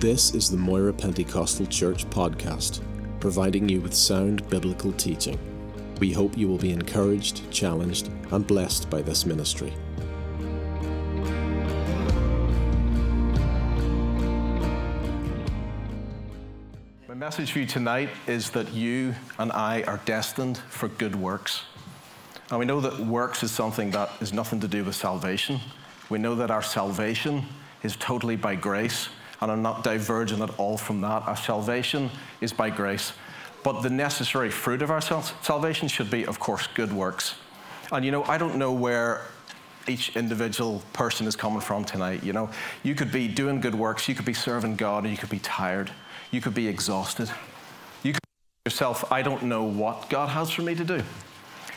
This is the Moira Pentecostal Church podcast, providing you with sound biblical teaching. We hope you will be encouraged, challenged, and blessed by this ministry. My message for you tonight is that you and I are destined for good works. And we know that works is something that is nothing to do with salvation. We know that our salvation is totally by grace, and I'm not diverging at all from that. Our salvation is by grace. But the necessary fruit of our salvation should be, of course, good works. And you know, I don't know where each individual person is coming from tonight. You know, you could be doing good works, you could be serving God, and you could be tired, you could be exhausted. You could yourself, I don't know what God has for me to do.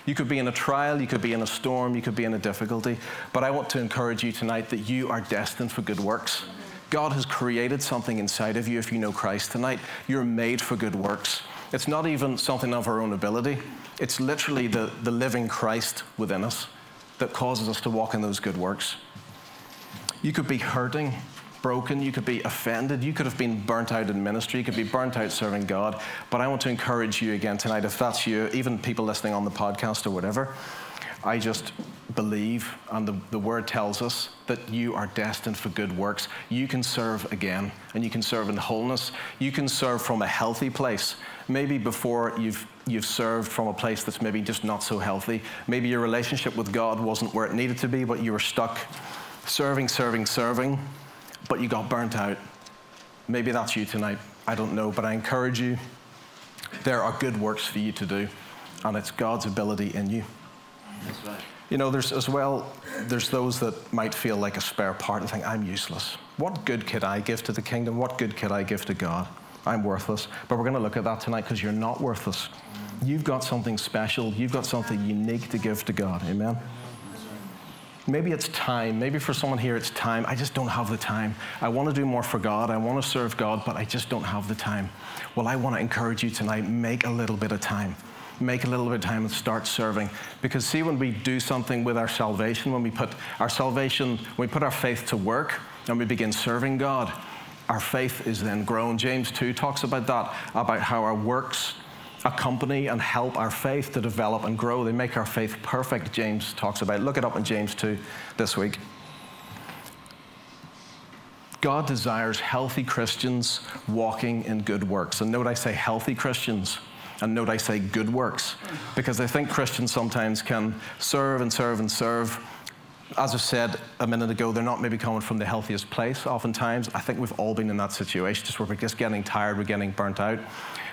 You could be in a trial, you could be in a storm, you could be in a difficulty. But I want to encourage you tonight that you are destined for good works. God has created something inside of you if you know Christ tonight. You're made for good works. It's not even something of our own ability, it's literally the, the living Christ within us that causes us to walk in those good works. You could be hurting, broken, you could be offended, you could have been burnt out in ministry, you could be burnt out serving God. But I want to encourage you again tonight, if that's you, even people listening on the podcast or whatever, I just believe, and the, the word tells us that you are destined for good works. You can serve again, and you can serve in wholeness. You can serve from a healthy place. Maybe before you've you've served from a place that's maybe just not so healthy. Maybe your relationship with God wasn't where it needed to be, but you were stuck serving, serving, serving but you got burnt out. Maybe that's you tonight. I don't know, but I encourage you. There are good works for you to do, and it's God's ability in you. Right. You know, there's as well, there's those that might feel like a spare part and think, I'm useless. What good could I give to the kingdom? What good could I give to God? I'm worthless. But we're going to look at that tonight because you're not worthless. You've got something special, you've got something unique to give to God. Amen? Maybe it's time. Maybe for someone here, it's time. I just don't have the time. I want to do more for God. I want to serve God, but I just don't have the time. Well, I want to encourage you tonight make a little bit of time. Make a little bit of time and start serving. Because, see, when we do something with our salvation, when we put our salvation, when we put our faith to work and we begin serving God, our faith is then grown. James 2 talks about that, about how our works accompany and help our faith to develop and grow. They make our faith perfect, James talks about. Look it up in James 2 this week. God desires healthy Christians walking in good works. And note I say healthy Christians, and note I say good works, because I think Christians sometimes can serve and serve and serve. As I said a minute ago, they're not maybe coming from the healthiest place oftentimes. I think we've all been in that situation, just where we're just getting tired, we're getting burnt out.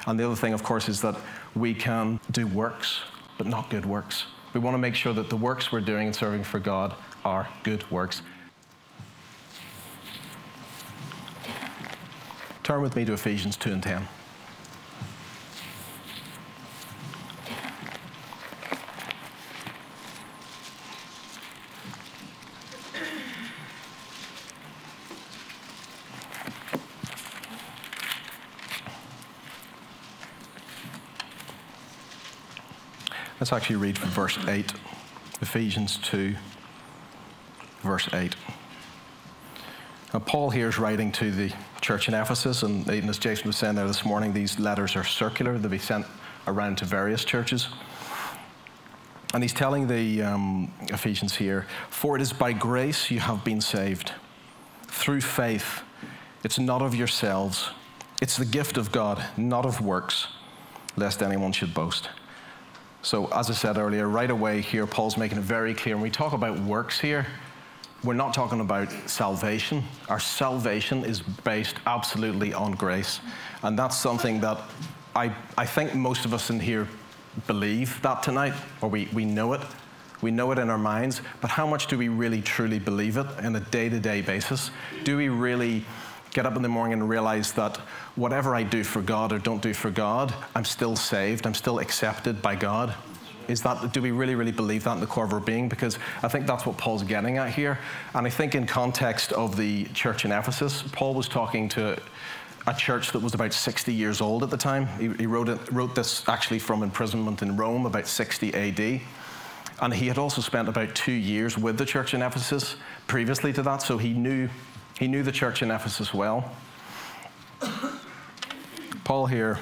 And the other thing, of course, is that we can do works, but not good works. We want to make sure that the works we're doing and serving for God are good works. Turn with me to Ephesians 2 and 10. Let's actually read from verse 8, Ephesians 2, verse 8. Now, Paul here is writing to the church in Ephesus, and as Jason was saying there this morning, these letters are circular. They'll be sent around to various churches. And he's telling the um, Ephesians here, For it is by grace you have been saved, through faith. It's not of yourselves, it's the gift of God, not of works, lest anyone should boast. So, as I said earlier, right away here, Paul's making it very clear. When we talk about works here, we're not talking about salvation. Our salvation is based absolutely on grace. And that's something that I, I think most of us in here believe that tonight, or we, we know it. We know it in our minds, but how much do we really truly believe it on a day to day basis? Do we really get up in the morning and realize that whatever I do for God or don't do for God, I'm still saved, I'm still accepted by God. Is that, do we really, really believe that in the core of our being? Because I think that's what Paul's getting at here. And I think in context of the church in Ephesus, Paul was talking to a church that was about 60 years old at the time. He, he wrote, it, wrote this actually from imprisonment in Rome, about 60 AD. And he had also spent about two years with the church in Ephesus previously to that, so he knew he knew the church in Ephesus well. Paul here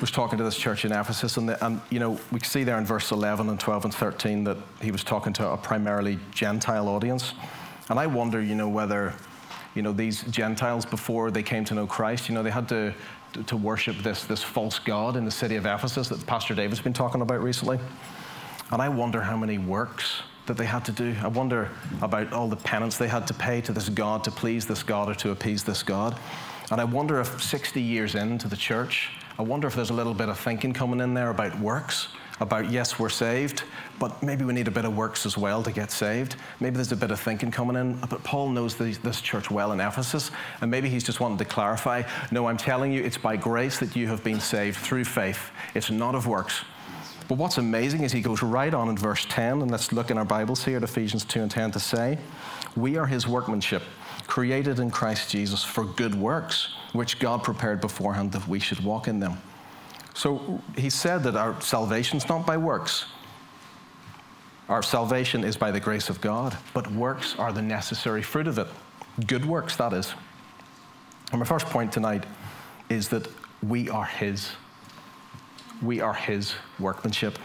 was talking to this church in Ephesus, and, the, and you know we see there in verse 11 and 12 and 13 that he was talking to a primarily Gentile audience, and I wonder, you know, whether you know these Gentiles before they came to know Christ, you know, they had to to worship this this false god in the city of Ephesus that Pastor David's been talking about recently, and I wonder how many works that they had to do. I wonder about all the penance they had to pay to this God to please this God or to appease this God. And I wonder if 60 years into the church, I wonder if there's a little bit of thinking coming in there about works, about yes, we're saved, but maybe we need a bit of works as well to get saved. Maybe there's a bit of thinking coming in. But Paul knows this church well in Ephesus, and maybe he's just wanting to clarify no, I'm telling you, it's by grace that you have been saved through faith. It's not of works. But what's amazing is he goes right on in verse 10, and let's look in our Bibles here at Ephesians 2 and 10 to say, We are his workmanship, created in Christ Jesus for good works, which God prepared beforehand that we should walk in them. So he said that our salvation's not by works. Our salvation is by the grace of God, but works are the necessary fruit of it. Good works, that is. And my first point tonight is that we are his we are His workmanship.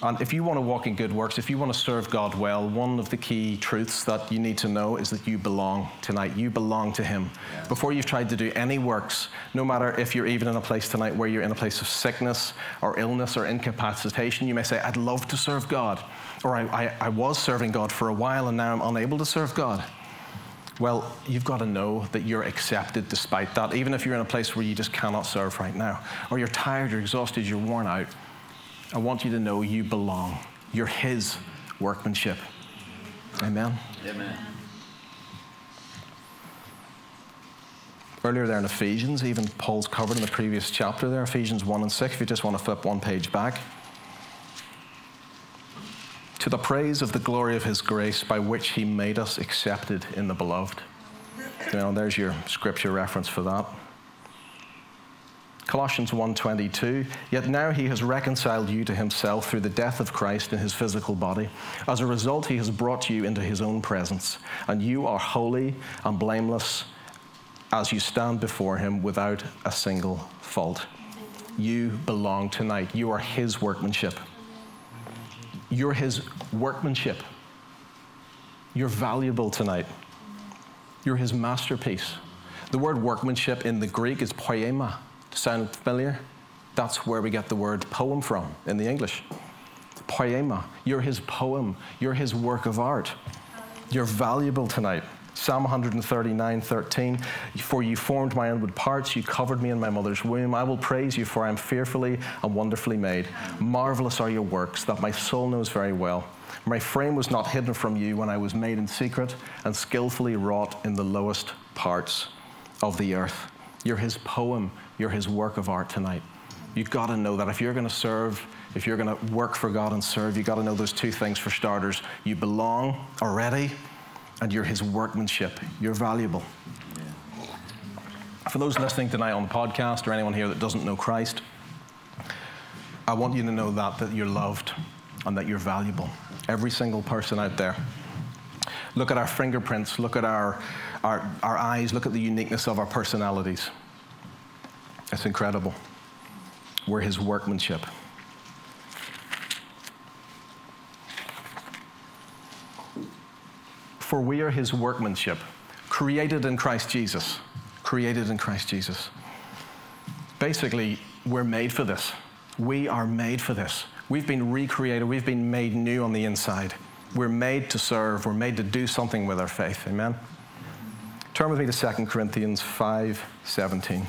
And if you want to walk in good works, if you want to serve God well, one of the key truths that you need to know is that you belong tonight. You belong to Him. Before you've tried to do any works, no matter if you're even in a place tonight where you're in a place of sickness or illness or incapacitation, you may say, I'd love to serve God. Or I, I, I was serving God for a while and now I'm unable to serve God. Well, you've got to know that you're accepted despite that, even if you're in a place where you just cannot serve right now, or you're tired, you're exhausted, you're worn out. I want you to know you belong. You're His workmanship. Amen. Amen. Earlier there in Ephesians, even Paul's covered in the previous chapter there, Ephesians 1 and 6, if you just want to flip one page back to the praise of the glory of his grace by which he made us accepted in the beloved. Know, there's your scripture reference for that. Colossians 1:22 Yet now he has reconciled you to himself through the death of Christ in his physical body as a result he has brought you into his own presence and you are holy and blameless as you stand before him without a single fault you belong tonight you are his workmanship you're his workmanship. You're valuable tonight. You're his masterpiece. The word workmanship in the Greek is poema. Sound familiar? That's where we get the word poem from in the English. Poema. You're his poem. You're his work of art. You're valuable tonight. Psalm 139, 13. For you formed my inward parts, you covered me in my mother's womb. I will praise you, for I am fearfully and wonderfully made. Marvelous are your works that my soul knows very well. My frame was not hidden from you when I was made in secret and skillfully wrought in the lowest parts of the earth. You're his poem, you're his work of art tonight. You've got to know that if you're going to serve, if you're going to work for God and serve, you've got to know those two things for starters. You belong already and you're his workmanship. You're valuable. For those listening tonight on the podcast or anyone here that doesn't know Christ, I want you to know that, that you're loved and that you're valuable. Every single person out there. Look at our fingerprints, look at our, our, our eyes, look at the uniqueness of our personalities. It's incredible. We're his workmanship. For we are his workmanship, created in Christ Jesus. Created in Christ Jesus. Basically, we're made for this. We are made for this. We've been recreated, we've been made new on the inside. We're made to serve, we're made to do something with our faith. Amen? Turn with me to 2 Corinthians 5 17.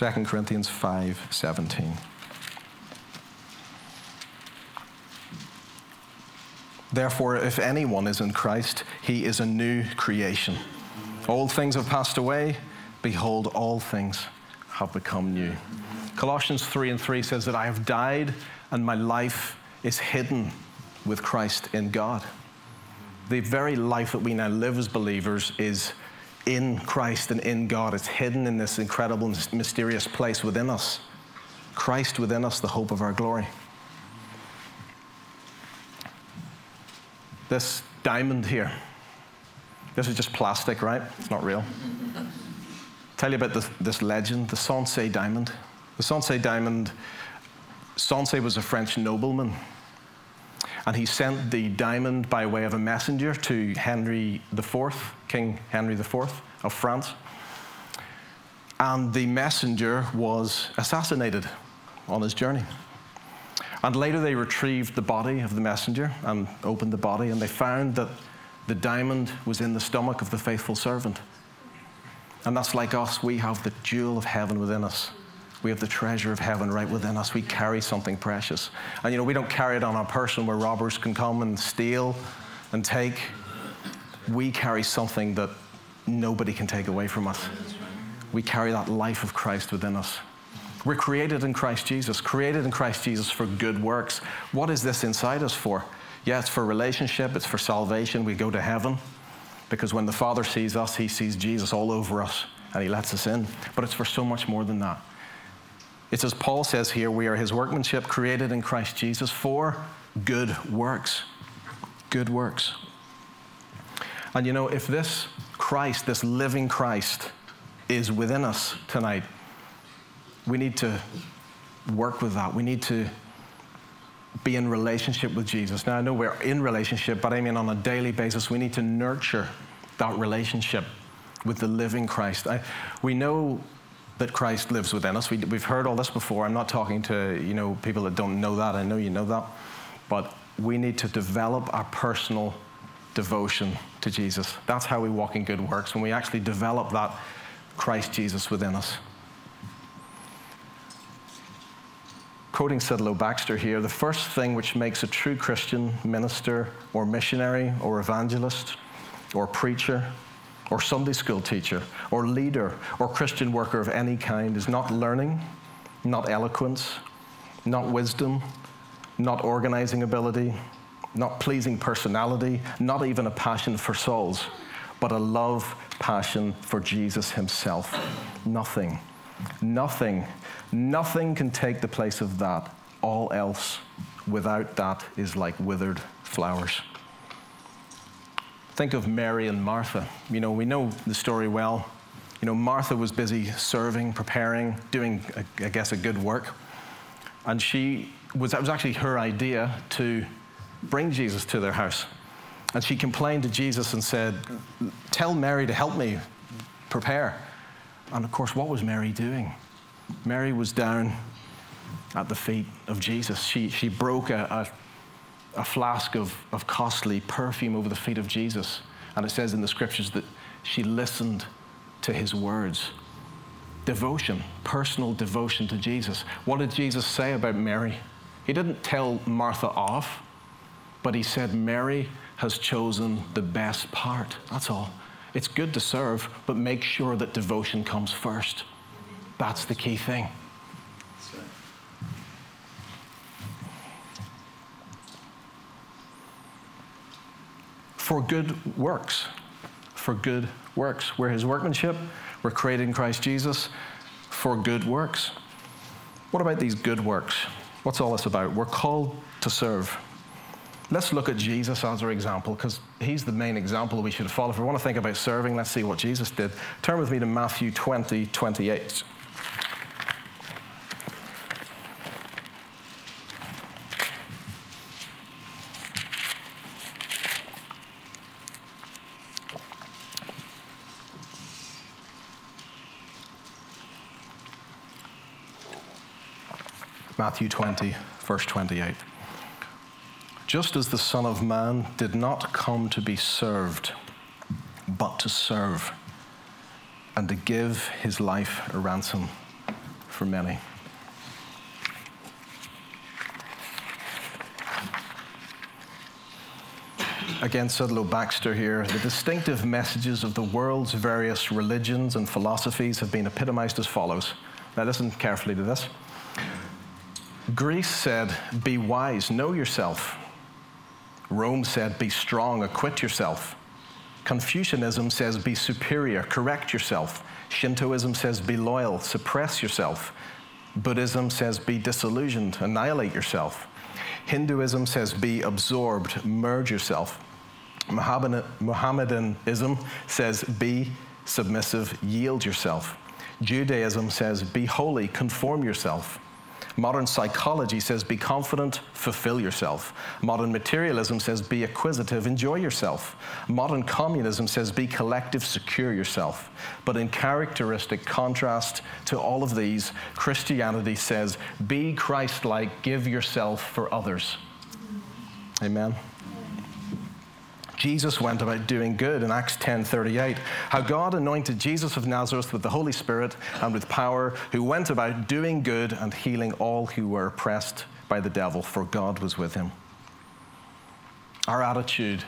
2 Corinthians 5 17. Therefore, if anyone is in Christ, he is a new creation. Old things have passed away. Behold, all things have become new. Colossians 3 and 3 says that I have died and my life is hidden with Christ in God. The very life that we now live as believers is in Christ and in God. It's hidden in this incredible, mysterious place within us. Christ within us, the hope of our glory. This diamond here, this is just plastic, right? It's not real. Tell you about this, this legend, the Sancy diamond. The Sancy diamond, Sancy was a French nobleman and he sent the diamond by way of a messenger to Henry IV, King Henry IV of France. And the messenger was assassinated on his journey. And later they retrieved the body of the messenger and opened the body, and they found that the diamond was in the stomach of the faithful servant. And that's like us. We have the jewel of heaven within us. We have the treasure of heaven right within us. We carry something precious. And you know, we don't carry it on our person where robbers can come and steal and take. We carry something that nobody can take away from us. We carry that life of Christ within us. We're created in Christ Jesus, created in Christ Jesus for good works. What is this inside us for? Yeah, it's for relationship, it's for salvation. We go to heaven because when the Father sees us, he sees Jesus all over us and he lets us in. But it's for so much more than that. It's as Paul says here we are his workmanship created in Christ Jesus for good works. Good works. And you know, if this Christ, this living Christ, is within us tonight, we need to work with that. We need to be in relationship with Jesus. Now, I know we're in relationship, but I mean on a daily basis, we need to nurture that relationship with the living Christ. I, we know that Christ lives within us. We, have heard all this before. I'm not talking to you know people that don't know that. I know you know that, but we need to develop our personal devotion to Jesus. That's how we walk in good works when we actually develop that Christ Jesus within us. quoting Sidlow Baxter here, the first thing which makes a true Christian minister or missionary or evangelist or preacher or Sunday school teacher or leader or Christian worker of any kind is not learning, not eloquence, not wisdom, not organizing ability, not pleasing personality, not even a passion for souls, but a love passion for Jesus himself. Nothing Nothing, nothing can take the place of that. All else without that is like withered flowers. Think of Mary and Martha. You know, we know the story well. You know, Martha was busy serving, preparing, doing, I guess, a good work. And she was, that was actually her idea to bring Jesus to their house. And she complained to Jesus and said, Tell Mary to help me prepare. And of course, what was Mary doing? Mary was down at the feet of Jesus. She, she broke a, a, a flask of, of costly perfume over the feet of Jesus. And it says in the scriptures that she listened to his words. Devotion, personal devotion to Jesus. What did Jesus say about Mary? He didn't tell Martha off, but he said, Mary has chosen the best part. That's all. It's good to serve, but make sure that devotion comes first. That's the key thing. For good works. For good works. We're his workmanship. We're created in Christ Jesus for good works. What about these good works? What's all this about? We're called to serve. Let's look at Jesus as our example because he's the main example we should follow. If we want to think about serving, let's see what Jesus did. Turn with me to Matthew 20, 28. Matthew 20, verse 28 just as the Son of Man did not come to be served, but to serve, and to give his life a ransom for many. Again, Sidlow Baxter here. The distinctive messages of the world's various religions and philosophies have been epitomized as follows. Now, listen carefully to this. Greece said, Be wise, know yourself. Rome said, be strong, acquit yourself. Confucianism says, be superior, correct yourself. Shintoism says, be loyal, suppress yourself. Buddhism says, be disillusioned, annihilate yourself. Hinduism says, be absorbed, merge yourself. Mohammedanism says, be submissive, yield yourself. Judaism says, be holy, conform yourself. Modern psychology says, be confident, fulfill yourself. Modern materialism says, be acquisitive, enjoy yourself. Modern communism says, be collective, secure yourself. But in characteristic contrast to all of these, Christianity says, be Christ like, give yourself for others. Amen. Jesus went about doing good in Acts 10:38. How God anointed Jesus of Nazareth with the Holy Spirit and with power, who went about doing good and healing all who were oppressed by the devil, for God was with him. Our attitude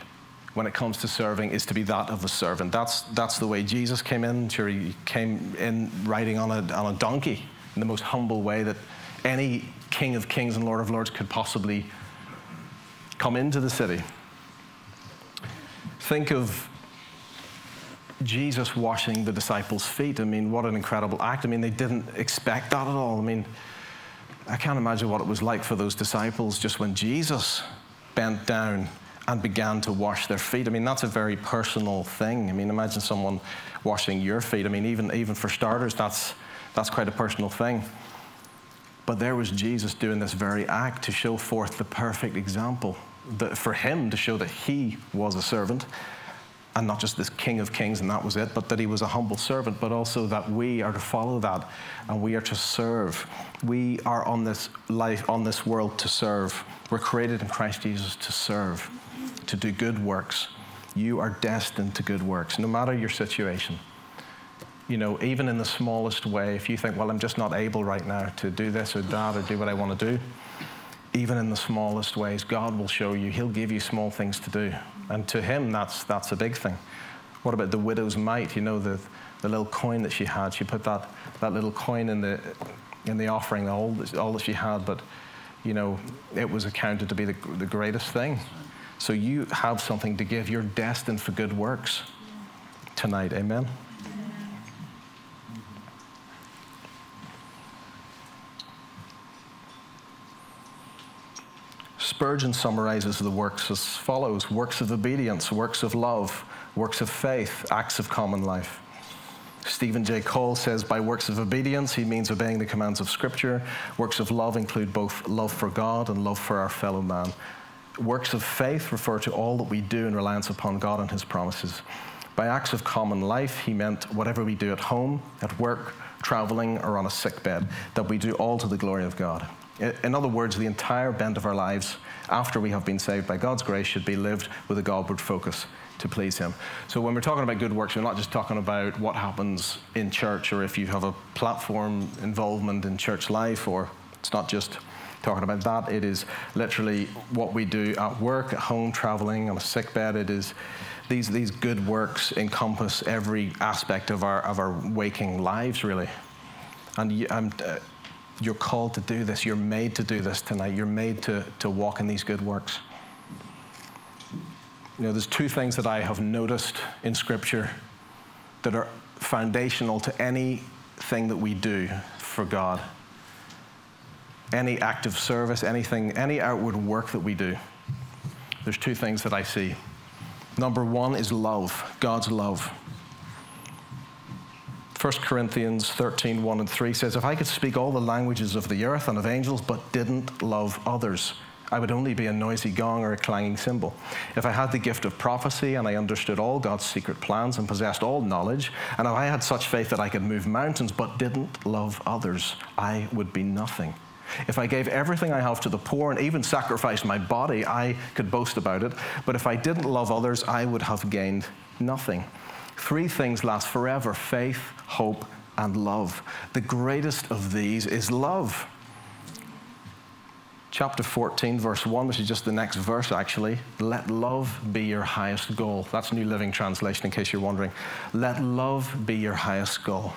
when it comes to serving is to be that of a servant. That's, that's the way Jesus came in. Sure, he came in riding on a, on a donkey in the most humble way that any King of Kings and Lord of Lords could possibly come into the city. Think of Jesus washing the disciples' feet. I mean, what an incredible act. I mean, they didn't expect that at all. I mean, I can't imagine what it was like for those disciples just when Jesus bent down and began to wash their feet. I mean, that's a very personal thing. I mean, imagine someone washing your feet. I mean, even, even for starters, that's, that's quite a personal thing. But there was Jesus doing this very act to show forth the perfect example that for him to show that he was a servant and not just this king of kings and that was it, but that he was a humble servant, but also that we are to follow that and we are to serve. We are on this life, on this world to serve. We're created in Christ Jesus to serve, to do good works. You are destined to good works, no matter your situation. You know, even in the smallest way, if you think, well, I'm just not able right now to do this or that or do what I want to do, even in the smallest ways, God will show you. He'll give you small things to do. And to Him, that's, that's a big thing. What about the widow's mite? You know, the, the little coin that she had. She put that, that little coin in the, in the offering, all that, all that she had, but, you know, it was accounted to be the, the greatest thing. So you have something to give. You're destined for good works tonight. Amen. Spurgeon summarizes the works as follows works of obedience, works of love, works of faith, acts of common life. Steven J. Cole says by works of obedience, he means obeying the commands of Scripture. Works of love include both love for God and love for our fellow man. Works of faith refer to all that we do in reliance upon God and His promises. By acts of common life, he meant whatever we do at home, at work, traveling, or on a sick bed, that we do all to the glory of God. In other words, the entire bent of our lives after we have been saved by God's grace should be lived with a Godward focus to please Him. So when we're talking about good works, we're not just talking about what happens in church or if you have a platform involvement in church life, or it's not just talking about that. It is literally what we do at work, at home, traveling, on a sick bed. It is these, these good works encompass every aspect of our, of our waking lives, really. And I'm, you're called to do this. You're made to do this tonight. You're made to, to walk in these good works. You know, there's two things that I have noticed in Scripture that are foundational to anything that we do for God. Any act of service, anything, any outward work that we do. There's two things that I see. Number one is love, God's love. 1 Corinthians 13, 1 and 3 says, If I could speak all the languages of the earth and of angels, but didn't love others, I would only be a noisy gong or a clanging cymbal. If I had the gift of prophecy and I understood all God's secret plans and possessed all knowledge, and if I had such faith that I could move mountains but didn't love others, I would be nothing. If I gave everything I have to the poor and even sacrificed my body, I could boast about it. But if I didn't love others, I would have gained nothing. Three things last forever faith, hope, and love. The greatest of these is love. Chapter 14, verse 1, which is just the next verse actually. Let love be your highest goal. That's New Living Translation, in case you're wondering. Let love be your highest goal.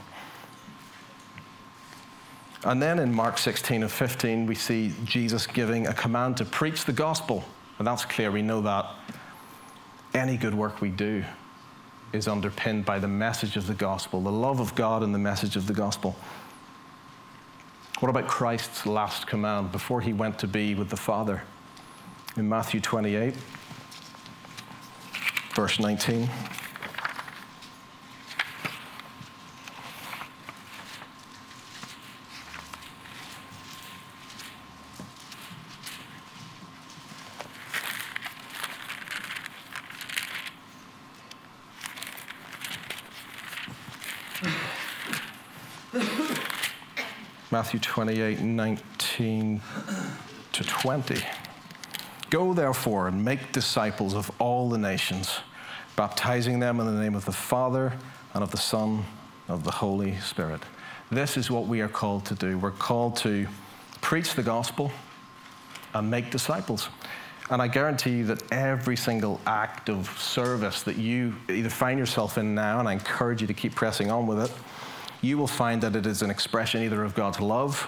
And then in Mark 16 and 15, we see Jesus giving a command to preach the gospel. And that's clear, we know that. Any good work we do is underpinned by the message of the gospel, the love of God and the message of the gospel. What about Christ's last command before he went to be with the Father? In Matthew 28, verse 19. Matthew 28 19 to 20. Go therefore and make disciples of all the nations, baptizing them in the name of the Father and of the Son and of the Holy Spirit. This is what we are called to do. We're called to preach the gospel and make disciples. And I guarantee you that every single act of service that you either find yourself in now, and I encourage you to keep pressing on with it, you will find that it is an expression either of God's love,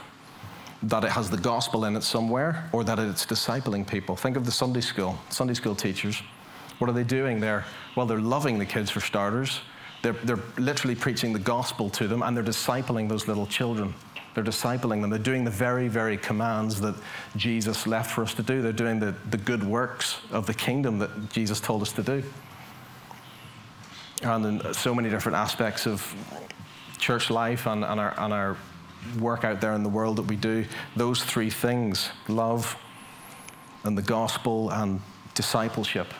that it has the gospel in it somewhere, or that it's discipling people. Think of the Sunday school, Sunday school teachers. What are they doing there? Well, they're loving the kids for starters. They're, they're literally preaching the gospel to them, and they're discipling those little children. They're discipling them. They're doing the very, very commands that Jesus left for us to do. They're doing the, the good works of the kingdom that Jesus told us to do. And in so many different aspects of church life and, and, our, and our work out there in the world that we do, those three things love and the gospel and discipleship.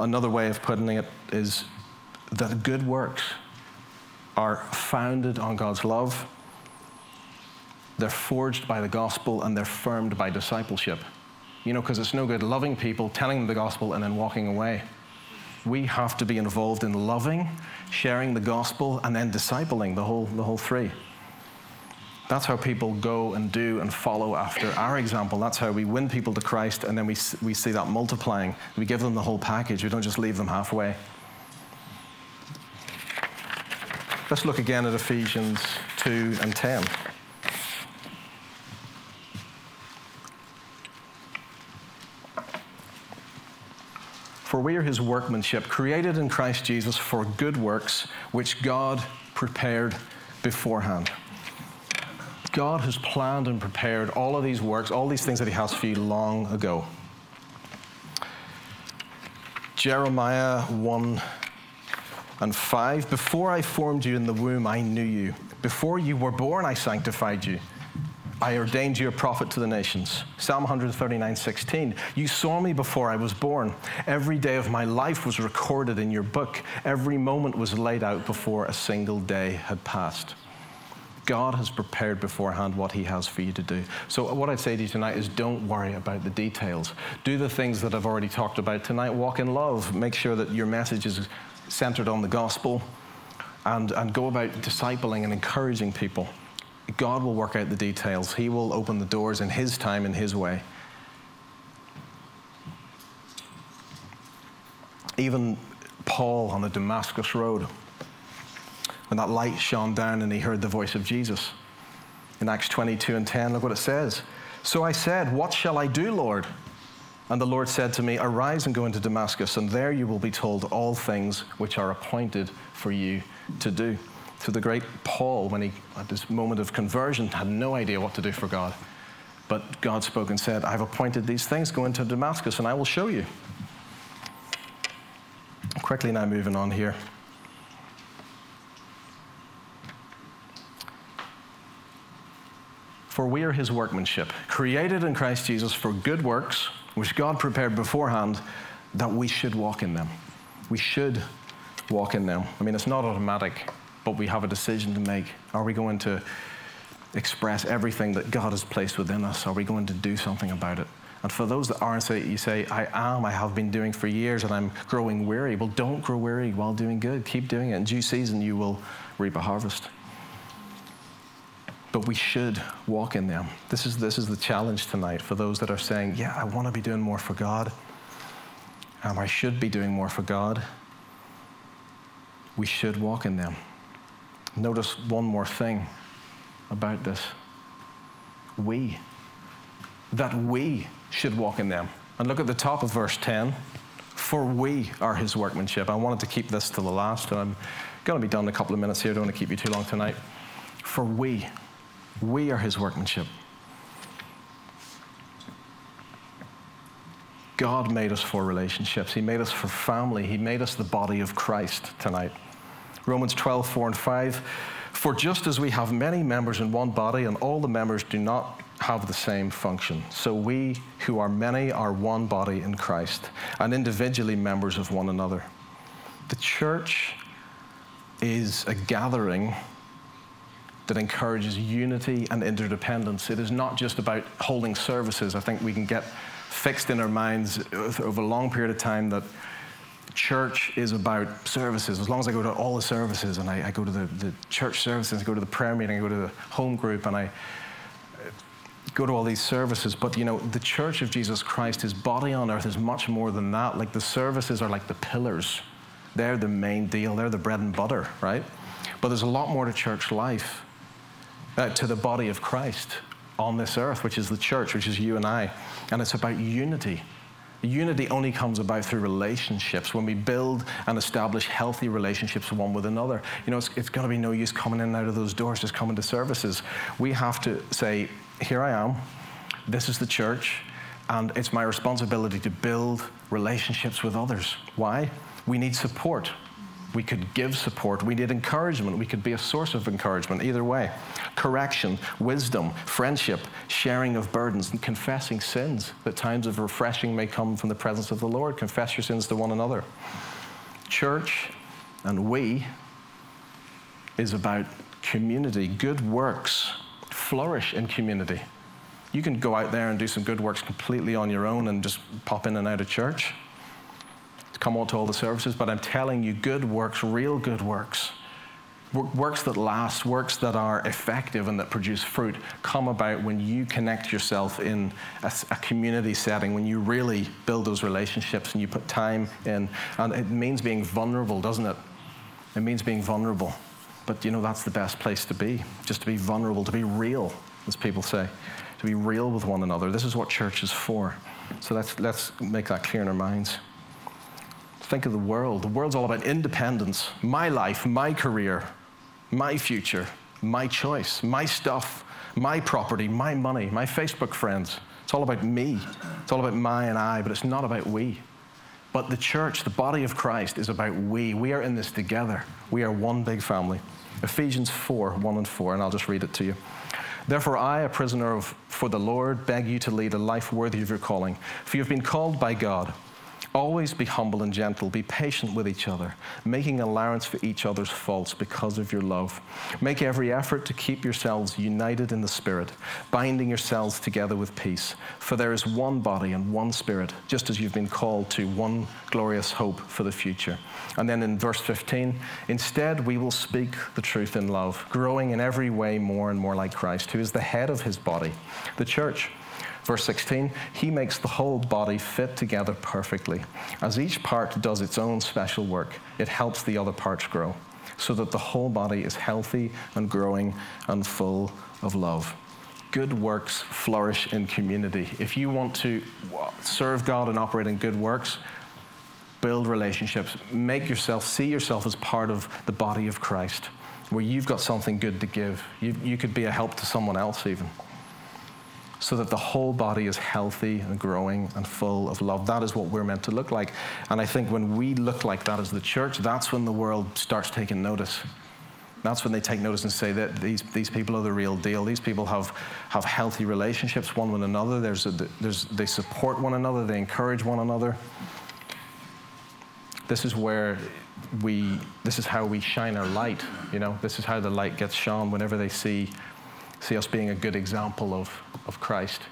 Another way of putting it is that good works are founded on God's love, they're forged by the gospel, and they're firmed by discipleship. You know, because it's no good loving people, telling them the gospel, and then walking away we have to be involved in loving, sharing the gospel, and then discipling the whole, the whole three. That's how people go and do and follow after our example. That's how we win people to Christ, and then we, we see that multiplying. We give them the whole package, we don't just leave them halfway. Let's look again at Ephesians 2 and 10. For we are his workmanship, created in Christ Jesus for good works, which God prepared beforehand. God has planned and prepared all of these works, all these things that he has for you long ago. Jeremiah 1 and 5 Before I formed you in the womb, I knew you. Before you were born, I sanctified you. I ordained you a prophet to the nations. Psalm 139, 16. You saw me before I was born. Every day of my life was recorded in your book. Every moment was laid out before a single day had passed. God has prepared beforehand what He has for you to do. So, what I'd say to you tonight is don't worry about the details. Do the things that I've already talked about tonight. Walk in love. Make sure that your message is centered on the gospel and, and go about discipling and encouraging people. God will work out the details. He will open the doors in His time, in His way. Even Paul on the Damascus Road, when that light shone down and he heard the voice of Jesus. In Acts 22 and 10, look what it says. So I said, What shall I do, Lord? And the Lord said to me, Arise and go into Damascus, and there you will be told all things which are appointed for you to do to the great Paul when he, at this moment of conversion, had no idea what to do for God. But God spoke and said, I've appointed these things, go into Damascus and I will show you. Quickly now, moving on here. For we are his workmanship, created in Christ Jesus for good works, which God prepared beforehand that we should walk in them. We should walk in them. I mean, it's not automatic but we have a decision to make. Are we going to express everything that God has placed within us? Are we going to do something about it? And for those that aren't, say, you say, I am, I have been doing for years, and I'm growing weary. Well, don't grow weary while doing good. Keep doing it. In due season, you will reap a harvest. But we should walk in them. This is, this is the challenge tonight for those that are saying, Yeah, I want to be doing more for God. Um, I should be doing more for God. We should walk in them. Notice one more thing about this. We. That we should walk in them. And look at the top of verse 10. For we are his workmanship. I wanted to keep this to the last, and I'm going to be done in a couple of minutes here. I don't want to keep you too long tonight. For we, we are his workmanship. God made us for relationships. He made us for family. He made us the body of Christ tonight. Romans 12, 4 and 5. For just as we have many members in one body, and all the members do not have the same function, so we who are many are one body in Christ, and individually members of one another. The church is a gathering that encourages unity and interdependence. It is not just about holding services. I think we can get fixed in our minds over a long period of time that church is about services. As long as I go to all the services and I, I go to the, the church services, I go to the prayer meeting, I go to the home group, and I go to all these services. But you know, the church of Jesus Christ, his body on earth, is much more than that. Like the services are like the pillars, they're the main deal, they're the bread and butter, right? But there's a lot more to church life, uh, to the body of Christ on this earth, which is the church, which is you and I. And it's about unity. Unity only comes about through relationships when we build and establish healthy relationships one with another. You know, it's, it's going to be no use coming in and out of those doors, just coming to services. We have to say, Here I am, this is the church, and it's my responsibility to build relationships with others. Why? We need support. We could give support. We need encouragement. We could be a source of encouragement, either way. Correction, wisdom, friendship, sharing of burdens, and confessing sins. That times of refreshing may come from the presence of the Lord. Confess your sins to one another. Church and we is about community, good works. Flourish in community. You can go out there and do some good works completely on your own and just pop in and out of church come on to all the services, but I'm telling you, good works, real good works, works that last, works that are effective and that produce fruit, come about when you connect yourself in a, a, community setting, when you really build those relationships and you put time in. And it means being vulnerable, doesn't it? It means being vulnerable. But you know, that's the best place to be, just to be vulnerable, to be real, as people say, to be real with one another. This is what church is for. So let's, let's make that clear in our minds. Think of the world. The world's all about independence, my life, my career, my future, my choice, my stuff, my property, my money, my Facebook friends. It's all about me. It's all about my and I, but it's not about we. But the church, the body of Christ, is about we. We are in this together. We are one big family. Ephesians 4 1 and 4, and I'll just read it to you. Therefore, I, a prisoner of, for the Lord, beg you to lead a life worthy of your calling, for you have been called by God. Always be humble and gentle. Be patient with each other, making allowance for each other's faults because of your love. Make every effort to keep yourselves united in the Spirit, binding yourselves together with peace. For there is one body and one Spirit, just as you've been called to one glorious hope for the future. And then in verse 15, instead we will speak the truth in love, growing in every way more and more like Christ, who is the head of his body, the church. Verse 16, he makes the whole body fit together perfectly. As each part does its own special work, it helps the other parts grow, so that the whole body is healthy and growing and full of love. Good works flourish in community. If you want to serve God and operate in good works, build relationships, make yourself, see yourself as part of the body of Christ, where you've got something good to give. You, you could be a help to someone else, even so that the whole body is healthy and growing and full of love. That is what we're meant to look like. And I think when we look like that as the church, that's when the world starts taking notice. That's when they take notice and say that these, these people are the real deal. These people have, have healthy relationships one with another. There's a, there's, they support one another. They encourage one another. This is where we, this is how we shine our light. You know, this is how the light gets shone whenever they see see us being a good example of, of Christ,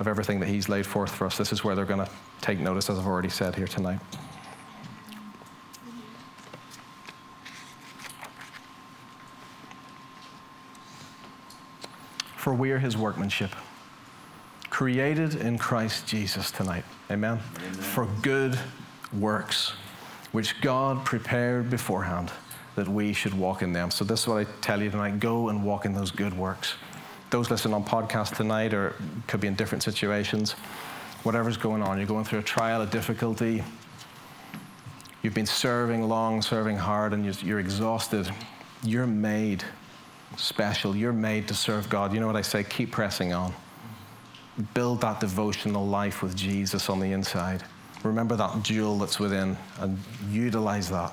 of everything that He's laid forth for us. This is where they're going to take notice, as I've already said here tonight. For we are His workmanship, created in Christ Jesus tonight. Amen. Amen. For good works, which God prepared beforehand that we should walk in them. So this is what I tell you tonight go and walk in those good works. Those listening on podcast tonight or could be in different situations, whatever's going on, you're going through a trial, a difficulty, you've been serving long, serving hard, and you're exhausted. You're made special. You're made to serve God. You know what I say? Keep pressing on. build that devotional life with Jesus on the inside. Remember that jewel that's within and utilize that.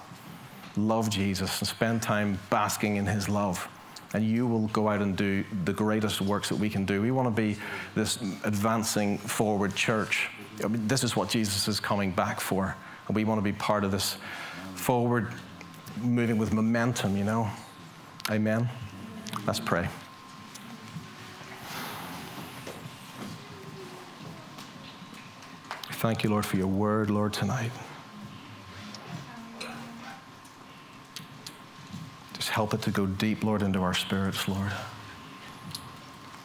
Love Jesus and spend time basking in his love. And you will go out and do the greatest works that we can do. We want to be this advancing forward church. I mean, this is what Jesus is coming back for. And we want to be part of this forward moving with momentum, you know. Amen. Let's pray. Thank you, Lord, for your word, Lord, tonight. Help it to go deep, Lord, into our spirits, Lord.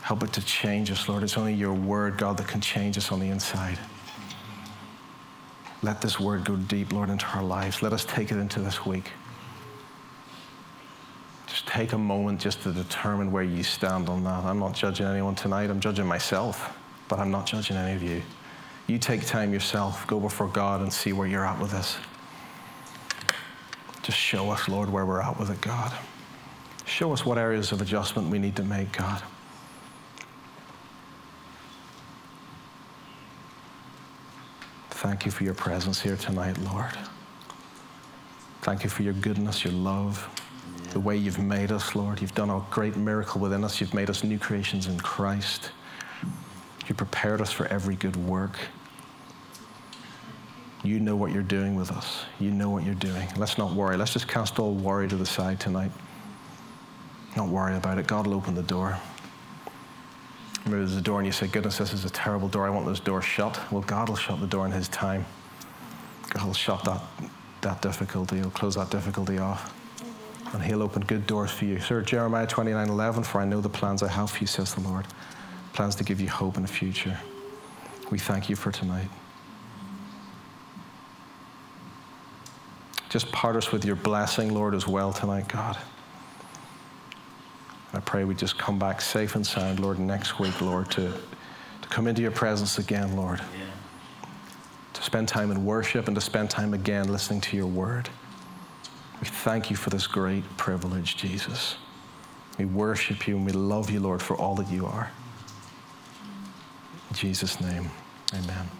Help it to change us, Lord. It's only your word, God, that can change us on the inside. Let this word go deep, Lord, into our lives. Let us take it into this week. Just take a moment just to determine where you stand on that. I'm not judging anyone tonight, I'm judging myself, but I'm not judging any of you. You take time yourself, go before God and see where you're at with this. Just show us, Lord, where we're at with it, God. Show us what areas of adjustment we need to make, God. Thank you for your presence here tonight, Lord. Thank you for your goodness, your love, the way you've made us, Lord. You've done a great miracle within us. You've made us new creations in Christ. You prepared us for every good work. You know what you're doing with us. You know what you're doing. Let's not worry. Let's just cast all worry to the side tonight. Not worry about it. God will open the door. Remember, there's a door, and you say, Goodness, this is a terrible door. I want this door shut. Well, God will shut the door in His time. God will shut that, that difficulty. He'll close that difficulty off. And He'll open good doors for you. Sir, Jeremiah 29 11, for I know the plans I have for you, says the Lord. Plans to give you hope in the future. We thank you for tonight. Just part us with your blessing, Lord, as well tonight, God. I pray we just come back safe and sound, Lord, next week, Lord, to, to come into your presence again, Lord. Yeah. To spend time in worship and to spend time again listening to your word. We thank you for this great privilege, Jesus. We worship you and we love you, Lord, for all that you are. In Jesus' name, amen.